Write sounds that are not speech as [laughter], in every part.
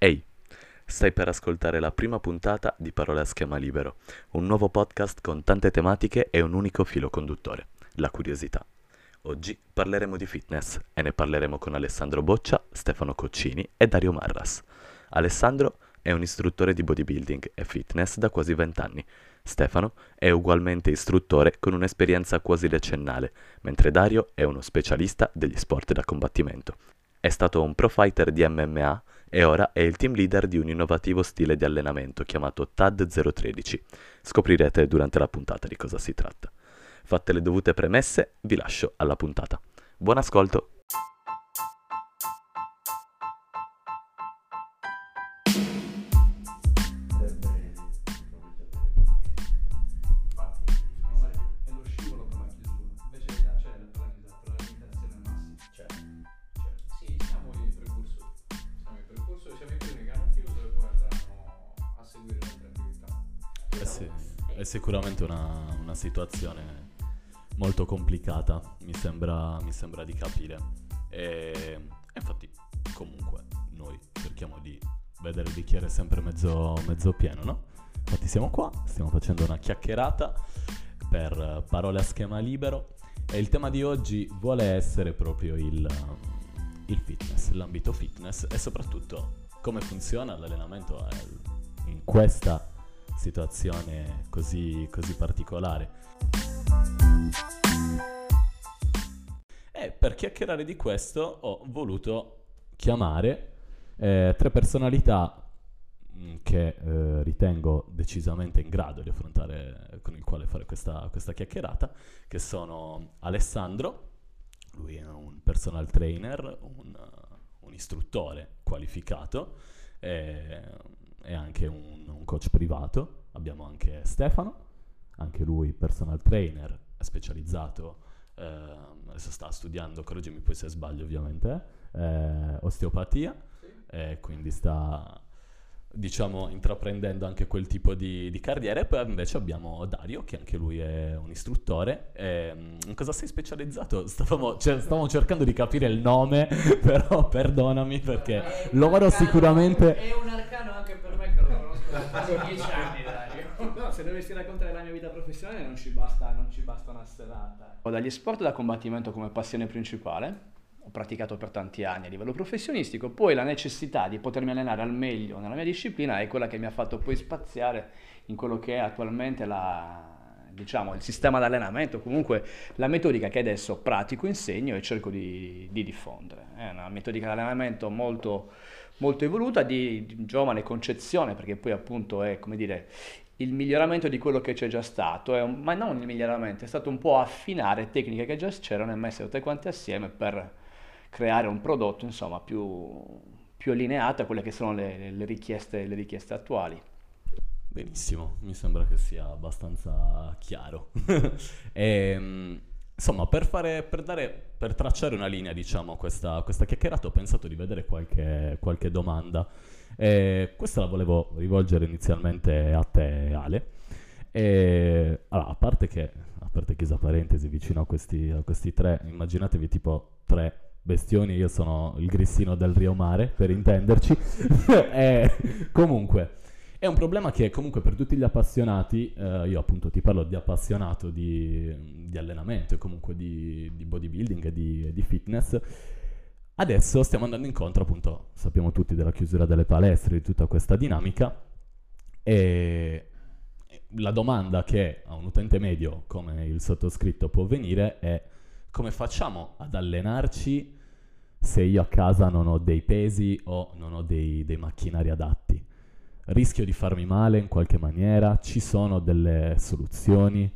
Ehi, stai per ascoltare la prima puntata di Parole a schema libero, un nuovo podcast con tante tematiche e un unico filo conduttore, la curiosità. Oggi parleremo di fitness e ne parleremo con Alessandro Boccia, Stefano Coccini e Dario Marras. Alessandro è un istruttore di bodybuilding e fitness da quasi 20 anni. Stefano è ugualmente istruttore con un'esperienza quasi decennale, mentre Dario è uno specialista degli sport da combattimento. È stato un pro fighter di MMA e ora è il team leader di un innovativo stile di allenamento chiamato TAD 013. Scoprirete durante la puntata di cosa si tratta. Fatte le dovute premesse, vi lascio alla puntata. Buon ascolto! Sicuramente una, una situazione molto complicata, mi sembra, mi sembra di capire. E infatti, comunque, noi cerchiamo di vedere il bicchiere sempre mezzo, mezzo pieno, no? Infatti siamo qua, stiamo facendo una chiacchierata per parole a schema libero e il tema di oggi vuole essere proprio il, il fitness, l'ambito fitness e soprattutto come funziona l'allenamento in questa situazione così, così particolare. E per chiacchierare di questo ho voluto chiamare eh, tre personalità mh, che eh, ritengo decisamente in grado di affrontare, con il quale fare questa, questa chiacchierata, che sono Alessandro, lui è un personal trainer, un, un istruttore qualificato e, e anche un, un coach privato. Abbiamo anche Stefano, anche lui personal trainer, specializzato, eh, adesso sta studiando, correggimi poi se sbaglio ovviamente, eh, osteopatia, e quindi sta diciamo intraprendendo anche quel tipo di, di carriera e poi invece abbiamo Dario che anche lui è un istruttore e, mm, in cosa sei specializzato? Stavamo, cioè, stavamo cercando di capire il nome [laughs] però perdonami perché È un loro sicuramente È un arcano quasi dieci anni, Dario. [laughs] No, se dovessi raccontare la mia vita professionale non ci basta, non ci basta una serata. Ho dagli sport da combattimento come passione principale, ho praticato per tanti anni a livello professionistico, poi la necessità di potermi allenare al meglio nella mia disciplina è quella che mi ha fatto poi spaziare in quello che è attualmente la, diciamo, il sistema di allenamento, comunque la metodica che adesso pratico, insegno e cerco di, di diffondere. È una metodica di allenamento molto, molto evoluta, di, di giovane concezione, perché poi appunto è, come dire, il miglioramento di quello che c'è già stato, un- ma non il miglioramento, è stato un po' affinare tecniche che già c'erano e messe tutte quante assieme per creare un prodotto insomma più, più allineato a quelle che sono le, le richieste, le richieste attuali. Benissimo, mi sembra che sia abbastanza chiaro. [laughs] Ehm, insomma, per, fare, per, dare, per tracciare una linea, diciamo, a questa, questa chiacchierata, ho pensato di vedere qualche, qualche domanda. E questa la volevo rivolgere inizialmente a te, Ale. E, allora, a parte che, a parte chiesa parentesi, vicino a questi, a questi tre, immaginatevi tipo tre bestioni, io sono il grissino del Rio Mare, per intenderci. [laughs] e, comunque, è un problema che comunque per tutti gli appassionati, eh, io appunto ti parlo di appassionato di, di allenamento e comunque di, di bodybuilding e di, di fitness, adesso stiamo andando incontro appunto, sappiamo tutti della chiusura delle palestre, di tutta questa dinamica e la domanda che a un utente medio come il sottoscritto può venire è come facciamo ad allenarci se io a casa non ho dei pesi o non ho dei, dei macchinari adatti? Rischio di farmi male in qualche maniera, ci sono delle soluzioni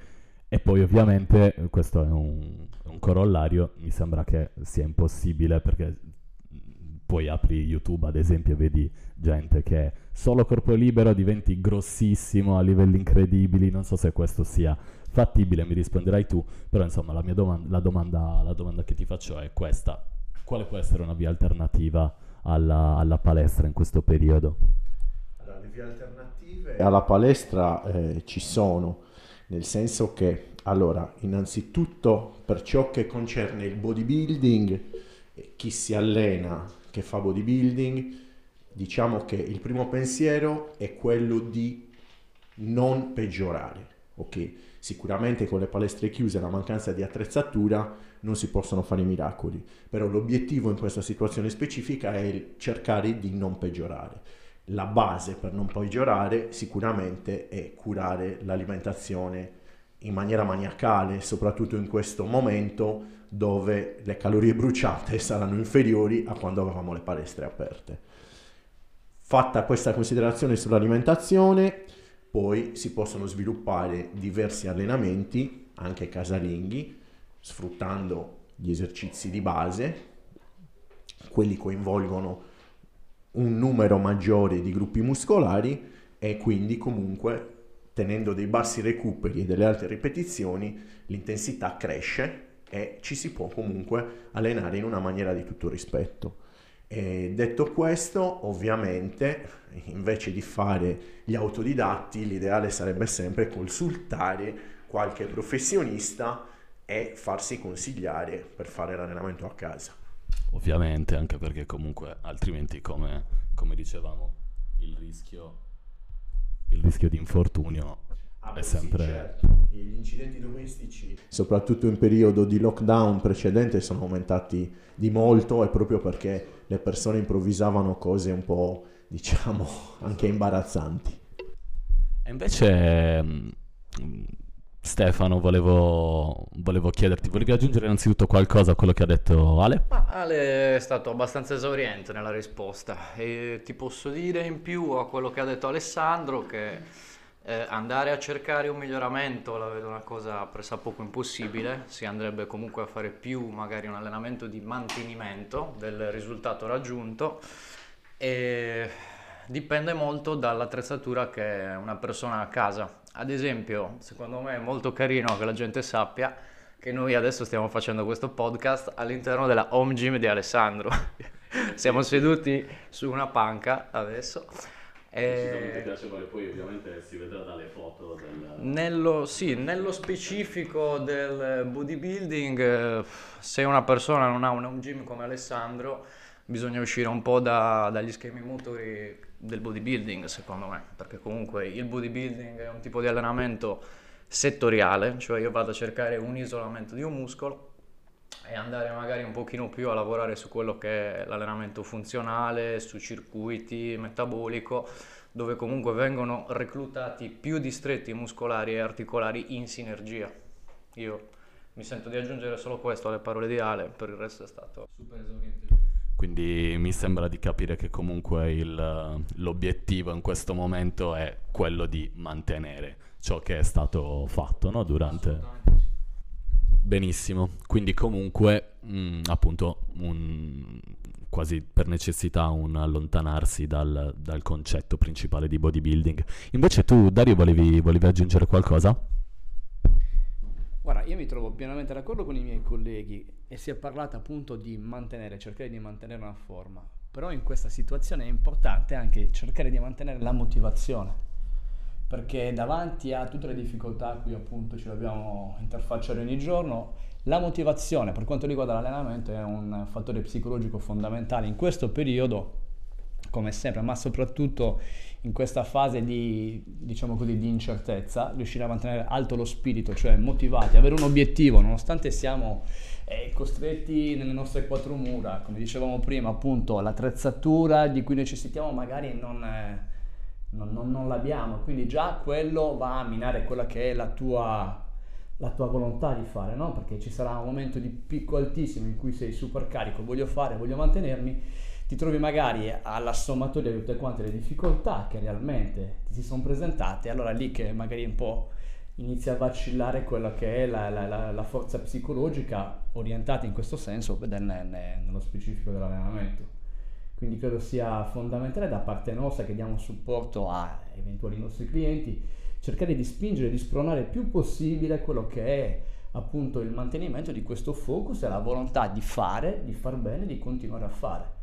e poi ovviamente eh, questo è un, un corollario, mi sembra che sia impossibile perché mm, poi apri YouTube ad esempio e vedi gente che solo corpo libero diventi grossissimo a livelli incredibili, non so se questo sia fattibile, mi risponderai tu, però insomma la, domanda, la, domanda, la domanda che ti faccio è questa, quale può essere una via alternativa alla, alla palestra in questo periodo? Vie alternative alla palestra eh, ci sono, nel senso che, allora, innanzitutto per ciò che concerne il bodybuilding, eh, chi si allena, che fa bodybuilding, diciamo che il primo pensiero è quello di non peggiorare, ok? Sicuramente con le palestre chiuse e la mancanza di attrezzatura non si possono fare miracoli, però l'obiettivo in questa situazione specifica è cercare di non peggiorare. La base per non peggiorare sicuramente è curare l'alimentazione in maniera maniacale, soprattutto in questo momento dove le calorie bruciate [laughs] saranno inferiori a quando avevamo le palestre aperte. Fatta questa considerazione sull'alimentazione, poi si possono sviluppare diversi allenamenti, anche casalinghi, sfruttando gli esercizi di base, quelli coinvolgono un numero maggiore di gruppi muscolari e quindi comunque tenendo dei bassi recuperi e delle alte ripetizioni l'intensità cresce e ci si può comunque allenare in una maniera di tutto rispetto. E detto questo, ovviamente, invece di fare gli autodidatti, l'ideale sarebbe sempre consultare qualche professionista e farsi consigliare per fare l'allenamento a casa. Ovviamente, anche perché comunque altrimenti, come, come dicevamo, il rischio, il rischio di infortunio Ah, è sì, sempre... certo. Gli incidenti domestici, soprattutto in periodo di lockdown precedente, sono aumentati di molto e proprio perché le persone improvvisavano cose un po', diciamo, [laughs] anche imbarazzanti. E invece, mm, Stefano, volevo, volevo chiederti, volevi aggiungere innanzitutto qualcosa a quello che ha detto Ale? Ma Ale è stato abbastanza esauriente nella risposta e ti posso dire in più a quello che ha detto Alessandro che eh, andare a cercare un miglioramento la vedo una cosa pressappoco impossibile, si andrebbe comunque a fare più magari un allenamento di mantenimento del risultato raggiunto e dipende molto dall'attrezzatura che una persona ha a casa. Ad esempio, secondo me è molto carino che la gente sappia che noi adesso stiamo facendo questo podcast all'interno della home gym di Alessandro. [laughs] Siamo seduti su una panca adesso. E... piacevole, poi ovviamente si vedrà dalle foto del... Nello, sì, nello specifico del bodybuilding, eh, se una persona non ha un home gym come Alessandro, bisogna uscire un po' da- dagli schemi motori del bodybuilding, secondo me, perché comunque il bodybuilding è un tipo di allenamento settoriale, cioè io vado a cercare un isolamento di un muscolo e andare magari un pochino più a lavorare su quello che è l'allenamento funzionale, su circuiti, metabolico, dove comunque vengono reclutati più distretti muscolari e articolari in sinergia. Io mi sento di aggiungere solo questo alle parole di Ale, per il resto è stato super esauriente. Quindi mi sembra di capire che comunque il- l'obiettivo in questo momento è quello di mantenere ciò che è stato fatto no? durante... Benissimo, quindi comunque mm, appunto un- quasi per necessità un allontanarsi dal, dal concetto principale di bodybuilding. Invece tu Dario volevi, volevi aggiungere qualcosa? Guarda, io mi trovo pienamente d'accordo con i miei colleghi e si è parlato appunto di mantenere, cercare di mantenere una forma, però in questa situazione è importante anche cercare di mantenere la motivazione, perché davanti a tutte le difficoltà a cui appunto ci dobbiamo interfacciare ogni giorno, la motivazione per quanto riguarda l'allenamento è un fattore psicologico fondamentale in questo periodo come sempre, ma soprattutto in questa fase di, diciamo così, di incertezza, riuscire a mantenere alto lo spirito, cioè motivati, avere un obiettivo, nonostante siamo eh, costretti nelle nostre quattro mura, come dicevamo prima, appunto, l'attrezzatura di cui necessitiamo magari non, eh, non- non- non l'abbiamo, quindi già quello va a minare quella che è la tua, la tua volontà di fare, no? Perché ci sarà un momento di picco altissimo in cui sei super carico, voglio fare, voglio mantenermi, ti trovi magari alla sommatoria di tutte quante le difficoltà che realmente ti si sono presentate, allora lì che magari un po' inizia a vacillare quella che è la, la- la- forza psicologica orientata in questo senso nello specifico dell'allenamento. Quindi credo sia fondamentale da parte nostra che diamo supporto a eventuali nostri clienti cercare di spingere, di spronare il più possibile quello che è appunto il mantenimento di questo focus e la volontà di fare, di far bene, di continuare a fare.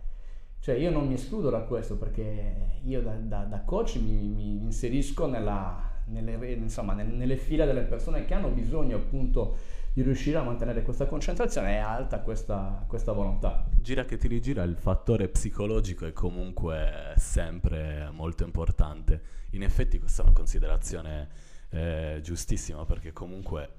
Cioè io non mi escludo da questo perché io da, da- da coach mi, mi inserisco nella- nelle, insomma, nel- nelle fila delle persone che hanno bisogno appunto di riuscire a mantenere questa concentrazione e alta questa, questa volontà. gira che ti rigira, il fattore psicologico è comunque sempre molto importante. In effetti questa è una considerazione eh, giustissima perché comunque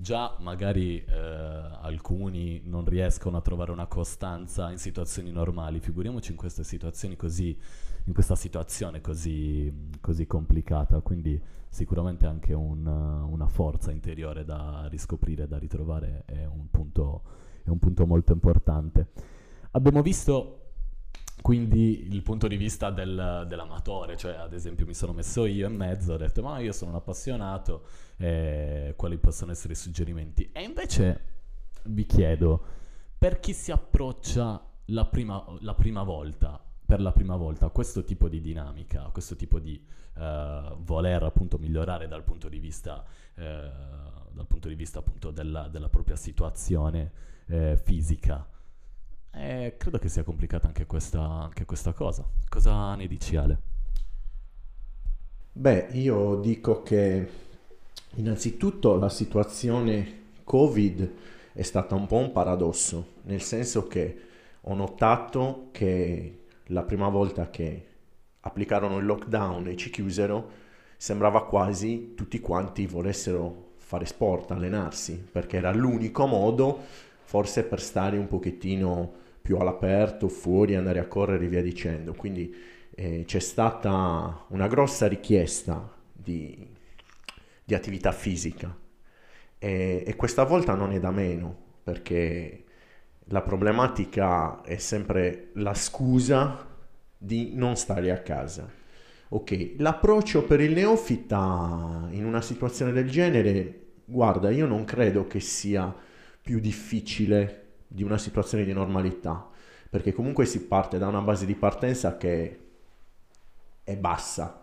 già magari eh, alcuni non riescono a trovare una costanza in situazioni normali, figuriamoci in queste situazioni così, in questa situazione così, così complicata, quindi sicuramente anche un, una forza interiore da riscoprire, da ritrovare è un punto, è un punto molto importante. Abbiamo visto quindi il punto di vista del, dell'amatore, cioè ad esempio mi sono messo io in mezzo, ho detto ma io sono un appassionato, eh, quali possono essere i suggerimenti? E invece vi chiedo, per chi si approccia la prima, la prima volta, per la prima volta a questo tipo di dinamica, a questo tipo di uh, voler appunto migliorare dal punto di vista, uh, dal punto di vista appunto della, della propria situazione uh, fisica, eh, credo che sia complicata anche questa, anche questa cosa. Cosa ne dici Ale? Beh, io dico che innanzitutto la situazione Covid è stata un po' un paradosso, nel senso che ho notato che la prima volta che applicarono il lockdown e ci chiusero, sembrava quasi tutti quanti volessero fare sport, allenarsi, perché era l'unico modo forse per stare un pochettino più all'aperto, fuori, andare a correre e via dicendo. Quindi eh, c'è stata una grossa richiesta di, di attività fisica e, e questa volta non è da meno perché la problematica è sempre la scusa di non stare a casa. Ok, l'approccio per il neofita in una situazione del genere, guarda, io non credo che sia più difficile di una situazione di normalità, perché comunque si parte da una base di partenza che è bassa.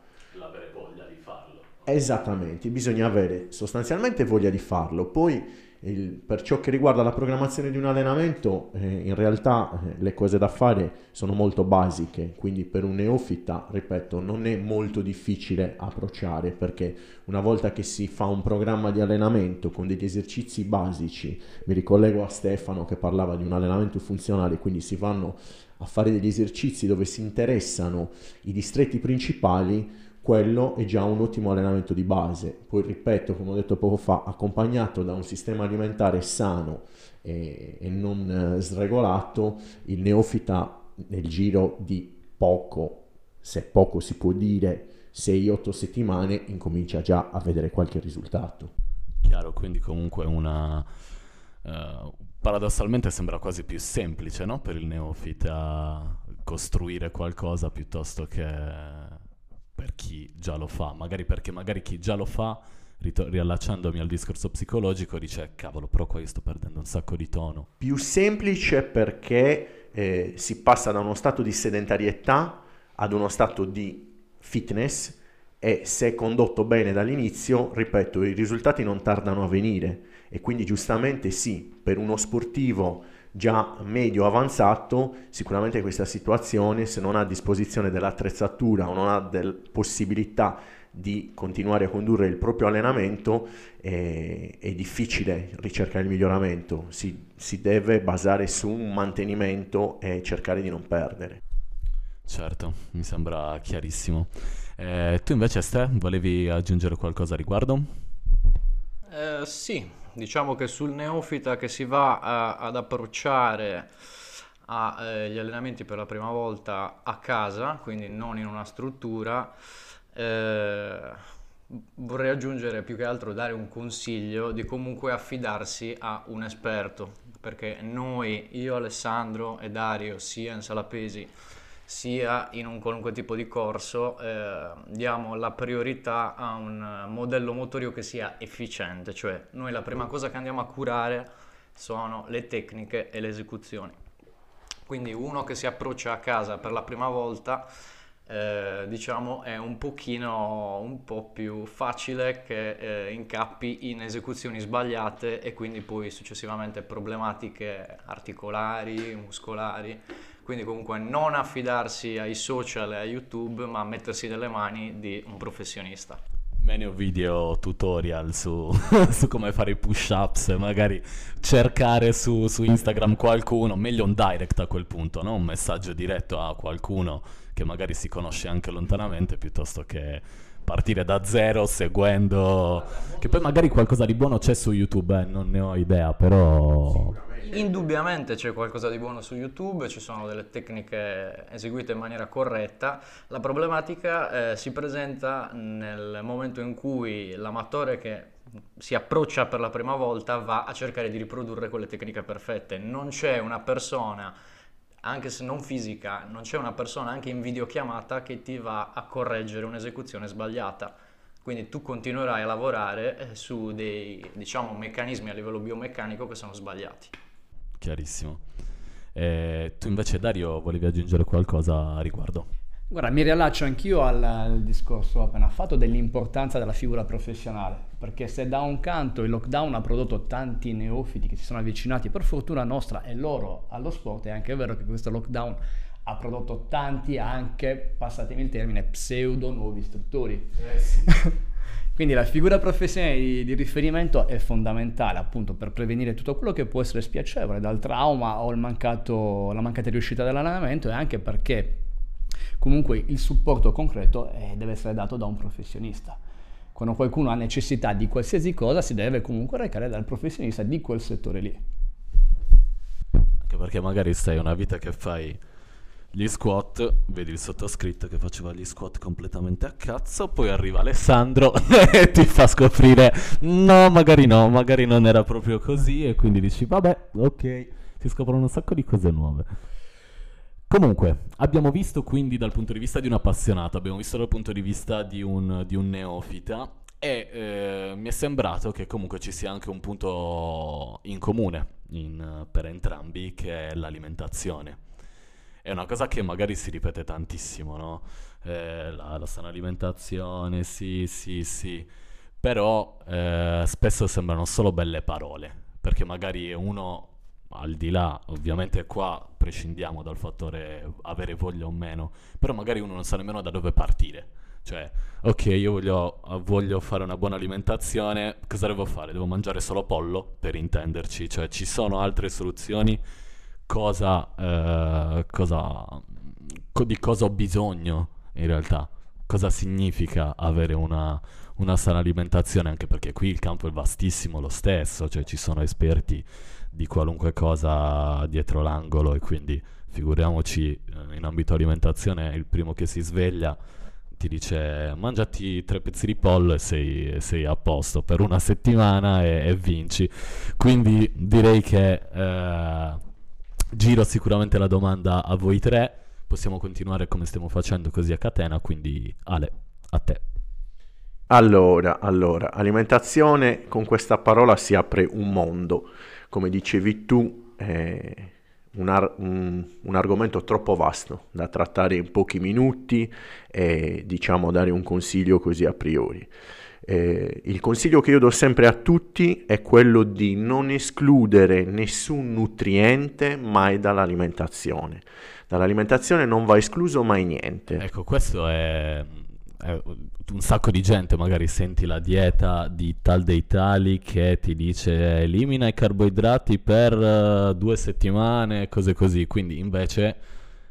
Voglia di farlo. Esattamente, bisogna avere sostanzialmente voglia di farlo, poi il, per ciò che riguarda la programmazione di un allenamento, eh, in realtà eh, le cose da fare sono molto basiche, quindi per un neofita, ripeto, non è molto difficile approcciare perché una volta che si fa un programma di allenamento con degli esercizi basici, mi ricollego a Stefano che parlava di un allenamento funzionale, quindi si vanno a fare degli esercizi dove si interessano i distretti principali, quello è già un ottimo allenamento di base. Poi ripeto, come ho detto poco fa, accompagnato da un sistema alimentare sano e, e non eh, sregolato, il neofita nel giro di poco, se poco si può dire, 6-8 settimane, incomincia già a vedere qualche risultato. Chiaro, quindi comunque una... Uh, paradossalmente sembra quasi più semplice no? per il neofita costruire qualcosa piuttosto che per chi già lo fa, magari perché magari chi già lo fa, rit- riallacciandomi al discorso psicologico, dice cavolo, però qua io sto perdendo un sacco di tono. Più semplice perché eh, si passa da uno stato di sedentarietà ad uno stato di fitness e se condotto bene dall'inizio, ripeto, i risultati non tardano a venire e quindi giustamente sì, per uno sportivo già medio avanzato, sicuramente questa situazione, se non ha a disposizione dell'attrezzatura o non ha della possibilità di continuare a condurre il proprio allenamento, è, è difficile ricercare il miglioramento, si, si deve basare su un mantenimento e cercare di non perdere. Certo, mi sembra chiarissimo. Eh, tu invece, Ste, volevi aggiungere qualcosa a riguardo? Eh, sì, diciamo che sul neofita che si va a, ad approcciare agli eh, allenamenti per la prima volta a casa, quindi non in una struttura, eh, vorrei aggiungere più che altro dare un consiglio di comunque affidarsi a un esperto, perché noi, io, Alessandro e Dario, sia in sala pesi sia in un qualunque tipo di corso eh, diamo la priorità a un modello motorio che sia efficiente, cioè noi la prima cosa che andiamo a curare sono le tecniche e le esecuzioni. Quindi uno che si approccia a casa per la prima volta eh, diciamo è un pochino un po' più facile che eh, incappi in esecuzioni sbagliate e quindi poi successivamente problematiche articolari, muscolari quindi comunque non affidarsi ai social e a YouTube, ma mettersi nelle mani di un professionista. meno video tutorial su, [laughs] su come fare i push-ups, magari cercare su, su Instagram qualcuno, meglio un direct a quel punto, no? un messaggio diretto a qualcuno che magari si conosce anche lontanamente piuttosto che partire da zero seguendo che poi magari qualcosa di buono c'è su YouTube, eh, non ne ho idea, però Indubbiamente c'è qualcosa di buono su YouTube, ci sono delle tecniche eseguite in maniera corretta. La problematica eh, si presenta nel momento in cui l'amatore che si approccia per la prima volta va a cercare di riprodurre quelle tecniche perfette. Non c'è una persona, anche se non fisica, non c'è una persona anche in videochiamata che ti va a correggere un'esecuzione sbagliata. Quindi tu continuerai a lavorare eh, su dei diciamo, meccanismi a livello biomeccanico che sono sbagliati chiarissimo. Eh, tu invece Dario volevi aggiungere qualcosa a riguardo? Guarda, mi riallaccio anch'io al, al, discorso appena fatto dell'importanza della figura professionale, perché se da un canto il lockdown ha prodotto tanti neofiti che si sono avvicinati per fortuna nostra e loro allo sport, è anche vero che questo lockdown ha prodotto tanti anche, passatemi il termine, pseudo nuovi istruttori. Eh sì. [laughs] Quindi la figura professionale di, di, riferimento è fondamentale appunto per prevenire tutto quello che può essere spiacevole, dal trauma o mancato, la mancata riuscita dell'allenamento e anche perché comunque il supporto concreto eh, deve essere dato da un professionista. Quando qualcuno ha necessità di qualsiasi cosa si deve comunque recare dal professionista di quel settore lì. Anche perché magari stai una vita che fai gli squat, vedi il sottoscritto che faceva gli squat completamente a cazzo, poi arriva Alessandro [laughs] e ti fa scoprire no, magari no, magari non era proprio così e quindi dici vabbè, ok, si scoprono un sacco di cose nuove. Comunque, abbiamo visto quindi dal punto di vista di un appassionato, abbiamo visto dal punto di vista di un, di un neofita e eh, mi è sembrato che comunque ci sia anche un punto in comune in, per entrambi che è l'alimentazione è una cosa che magari si ripete tantissimo, no? Eh, la, la, sana alimentazione, sì, sì, sì, però eh, spesso sembrano solo belle parole, perché magari uno al di là, ovviamente qua prescindiamo dal fattore avere voglia o meno, però magari uno non sa nemmeno da dove partire. Cioè, ok, io voglio, voglio, fare una buona alimentazione, cosa devo fare? Devo mangiare solo pollo, per intenderci, cioè ci sono altre soluzioni cosa, eh, cosa, di cosa ho bisogno in realtà, cosa significa avere una, una sana alimentazione, anche perché qui il campo è vastissimo lo stesso, cioè ci sono esperti di qualunque cosa dietro l'angolo e quindi figuriamoci eh, in ambito alimentazione il primo che si sveglia ti dice mangiati tre pezzi di pollo e sei, sei a posto per una settimana e, e vinci quindi direi che eh, Giro sicuramente la domanda a voi tre. Possiamo continuare come stiamo facendo così a catena, quindi Ale, a te. Allora, allora, alimentazione, con questa parola si apre un mondo. Come dicevi tu, è un, ar- un, un argomento troppo vasto da trattare in pochi minuti e diciamo dare un consiglio così a priori. Eh, il consiglio che io do sempre a tutti è quello di non escludere nessun nutriente mai dall'alimentazione. Dall'alimentazione non va escluso mai niente. Ecco, questo è, è un sacco di gente magari senti la dieta di tal dei tali che ti dice elimina i carboidrati per uh, due settimane, cose così. Quindi invece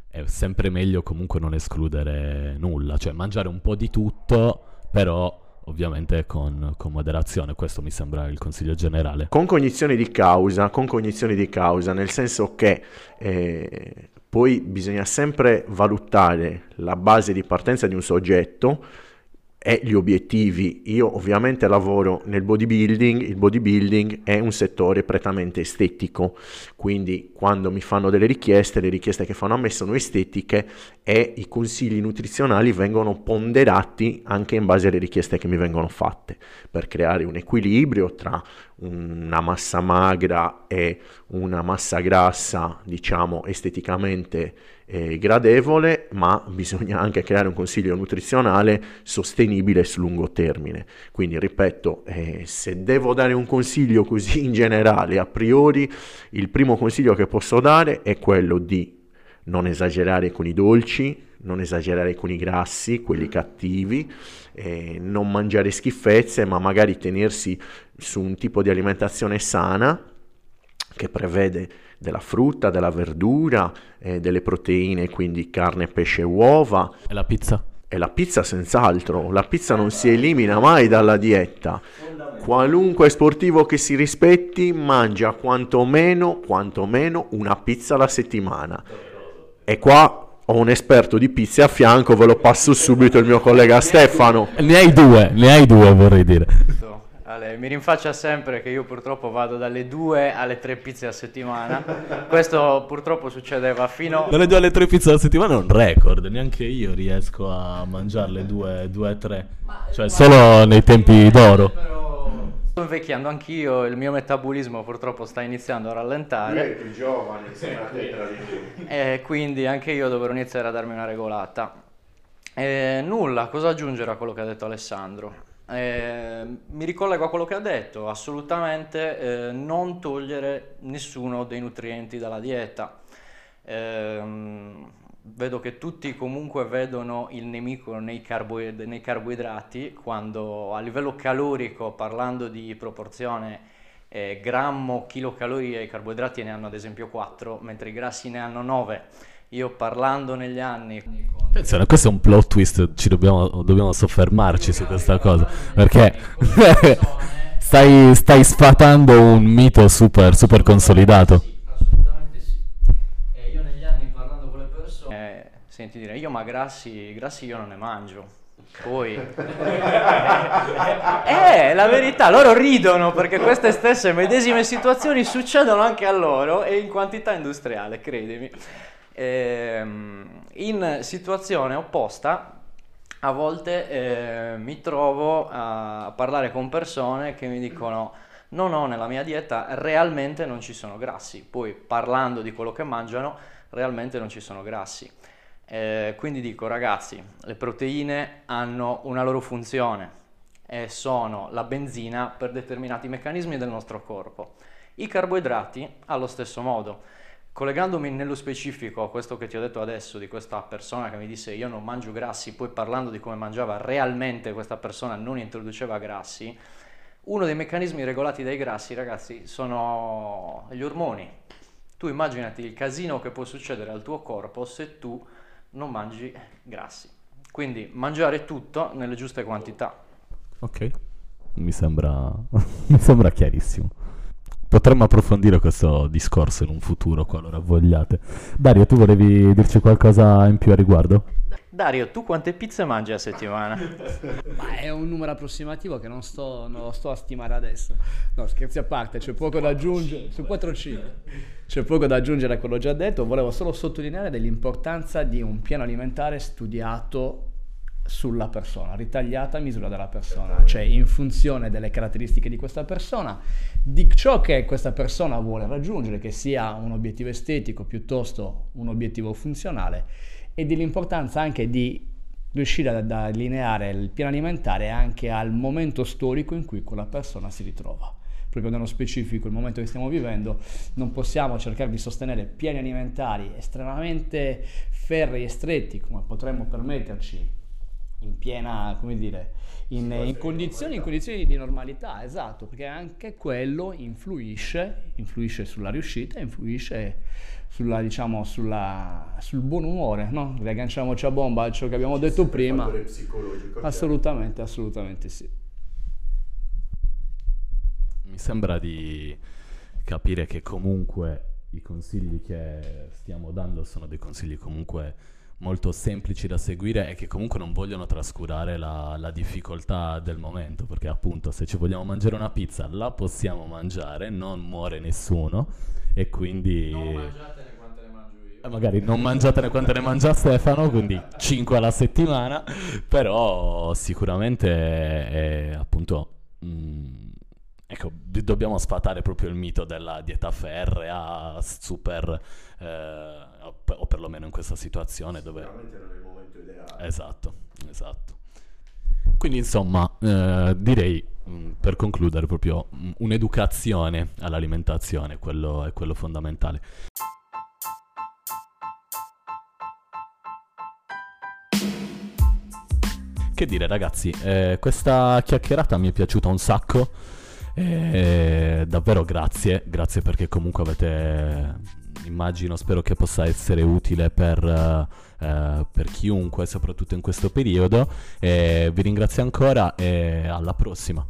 è sempre meglio comunque non escludere nulla, cioè mangiare un po' di tutto, però ovviamente con, con, moderazione, questo mi sembra il consiglio generale. Con cognizione di causa, con cognizione di causa, nel senso che eh, poi bisogna sempre valutare la base di partenza di un soggetto e gli obiettivi. Io ovviamente lavoro nel bodybuilding, il bodybuilding è un settore prettamente estetico, quindi quando mi fanno delle richieste, le richieste che fanno a me sono estetiche e i consigli nutrizionali vengono ponderati anche in base alle richieste che mi vengono fatte per creare un equilibrio tra una massa magra e una massa grassa, diciamo esteticamente eh, gradevole, ma bisogna anche creare un consiglio nutrizionale sostenibile su lungo termine. Quindi, ripeto, eh, se devo dare un consiglio così in generale, a priori, il primo consiglio che posso dare è quello di non esagerare con i dolci, non esagerare con i grassi, quelli cattivi, eh, non mangiare schifezze, ma magari tenersi su un tipo di alimentazione sana che prevede della frutta, della verdura, eh, delle proteine, quindi carne, pesce e uova. E la pizza? E la pizza senz'altro, la pizza non si elimina mai dalla dieta. Qualunque sportivo che si rispetti mangia quantomeno, quantomeno una pizza alla settimana. E qua ho un esperto di pizze a fianco, ve lo passo subito il mio collega Stefano. Ne hai due, ne hai due vorrei dire. Ale, mi rinfaccia sempre che io purtroppo vado dalle due alle tre pizze a settimana. Questo purtroppo succedeva fino... Dalle due alle tre pizze alla settimana è un record, neanche io riesco a mangiarle due, due e tre. Cioè solo nei tempi d'oro. Sto invecchiando anch'io, il mio metabolismo purtroppo sta iniziando a rallentare. più giovane, E quindi anche io dovrò iniziare a darmi una regolata. E nulla, cosa aggiungere a quello che ha detto Alessandro? Eh, mi ricollego a quello che ha detto, assolutamente eh, non togliere nessuno dei nutrienti dalla dieta. Eh, vedo che tutti comunque vedono il nemico nei, carboid- nei, carboidrati, quando a livello calorico, parlando di proporzione eh, grammo, chilocalori, i carboidrati ne hanno ad esempio 4, mentre i grassi ne hanno 9 io parlando negli anni... Attenzione, questo è un plot twist, ci dobbiamo, dobbiamo soffermarci su questa cosa, perché [laughs] stai, stai sfatando un mito super, super consolidato. Assolutamente sì. Io negli anni parlando con le persone, senti dire, io ma grassi, grassi io non ne mangio. Poi, [laughs] eh, la verità, loro ridono perché queste stesse medesime situazioni succedono anche a loro e in quantità industriale, credimi. Ehm, in situazione opposta, a volte eh, mi trovo a parlare con persone che mi dicono no, no, nella mia dieta realmente non ci sono grassi, poi parlando di quello che mangiano, realmente non ci sono grassi. Eh, quindi dico ragazzi, le proteine hanno una loro funzione e sono la benzina per determinati meccanismi del nostro corpo. I carboidrati allo stesso modo. Collegandomi nello specifico a questo che ti ho detto adesso, di questa persona che mi disse io non mangio grassi, poi parlando di come mangiava realmente questa persona non introduceva grassi, uno dei meccanismi regolati dai grassi, ragazzi, sono gli ormoni. Tu immaginati il casino che può succedere al tuo corpo se tu non mangi grassi. Quindi mangiare tutto nelle giuste quantità. Ok, mi sembra, [laughs] mi sembra chiarissimo. Potremmo approfondire questo discorso in un futuro qualora vogliate. Dario, tu volevi dirci qualcosa in più a riguardo? Dario, tu quante pizze mangi a settimana? [laughs] Ma è un numero approssimativo che non, sto, non lo sto a stimare adesso. No, scherzi a parte, c'è poco da aggiungere. Su 4-5. C'è poco da aggiungere a quello già detto. Volevo solo sottolineare dell'importanza di un piano alimentare studiato sulla persona, ritagliata a misura della persona, cioè in funzione delle caratteristiche di questa persona, di ciò che questa persona vuole raggiungere, che sia un obiettivo estetico piuttosto un obiettivo funzionale, e dell'importanza anche di riuscire ad allineare il piano alimentare anche al momento storico in cui quella persona si ritrova. Proprio nello specifico, il momento che stiamo vivendo, non possiamo cercare di sostenere piani alimentari estremamente ferri e stretti, come potremmo permetterci in piena, come dire, in, in, condizioni, in, condizioni, di normalità, esatto, perché anche quello influisce, influisce sulla riuscita, influisce sulla, diciamo, sulla, sul buon umore, no? Riagganciamoci a bomba a ciò che abbiamo detto prima. Assolutamente, assolutamente sì. Mi sembra di capire che comunque i consigli che stiamo dando sono dei consigli comunque molto semplici da seguire e che comunque non vogliono trascurare la, la, difficoltà del momento, perché appunto se ci vogliamo mangiare una pizza la possiamo mangiare, non muore nessuno e quindi... Non mangiatene quante ne mangio io. Eh, magari non mangiatene quante ne mangia Stefano, quindi 5 alla settimana, però sicuramente è, è appunto... Mh, Ecco, dobbiamo sfatare proprio il mito della dieta ferrea, super, eh, o, perlomeno in questa situazione dove... Sicuramente non è il momento ideale. Esatto, esatto. Quindi insomma eh, direi mh, per concludere proprio mh, un'educazione all'alimentazione, quello è quello fondamentale. Che dire ragazzi, eh, questa chiacchierata mi è piaciuta un sacco. E davvero grazie, grazie perché comunque avete immagino, spero che possa essere utile per, eh, per chiunque, soprattutto in questo periodo. E vi ringrazio ancora e alla prossima.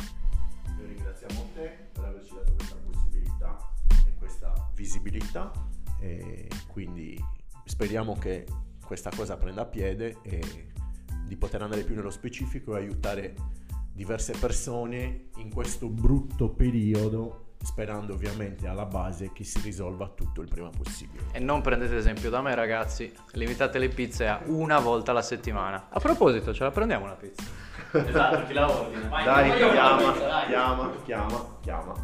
Noi ringraziamo te per averci dato questa possibilità e questa visibilità e quindi speriamo che questa cosa prenda piede e di poter andare più nello specifico e aiutare diverse persone in questo brutto periodo sperando ovviamente alla base che si risolva tutto il prima possibile. E non prendete esempio da me ragazzi, limitate le pizze a una volta alla settimana. A proposito, ce la prendiamo una pizza? [laughs] esatto, chi la ordina? Vai, dai, vai, chiama, pizza, dai. chiama, chiama, chiama.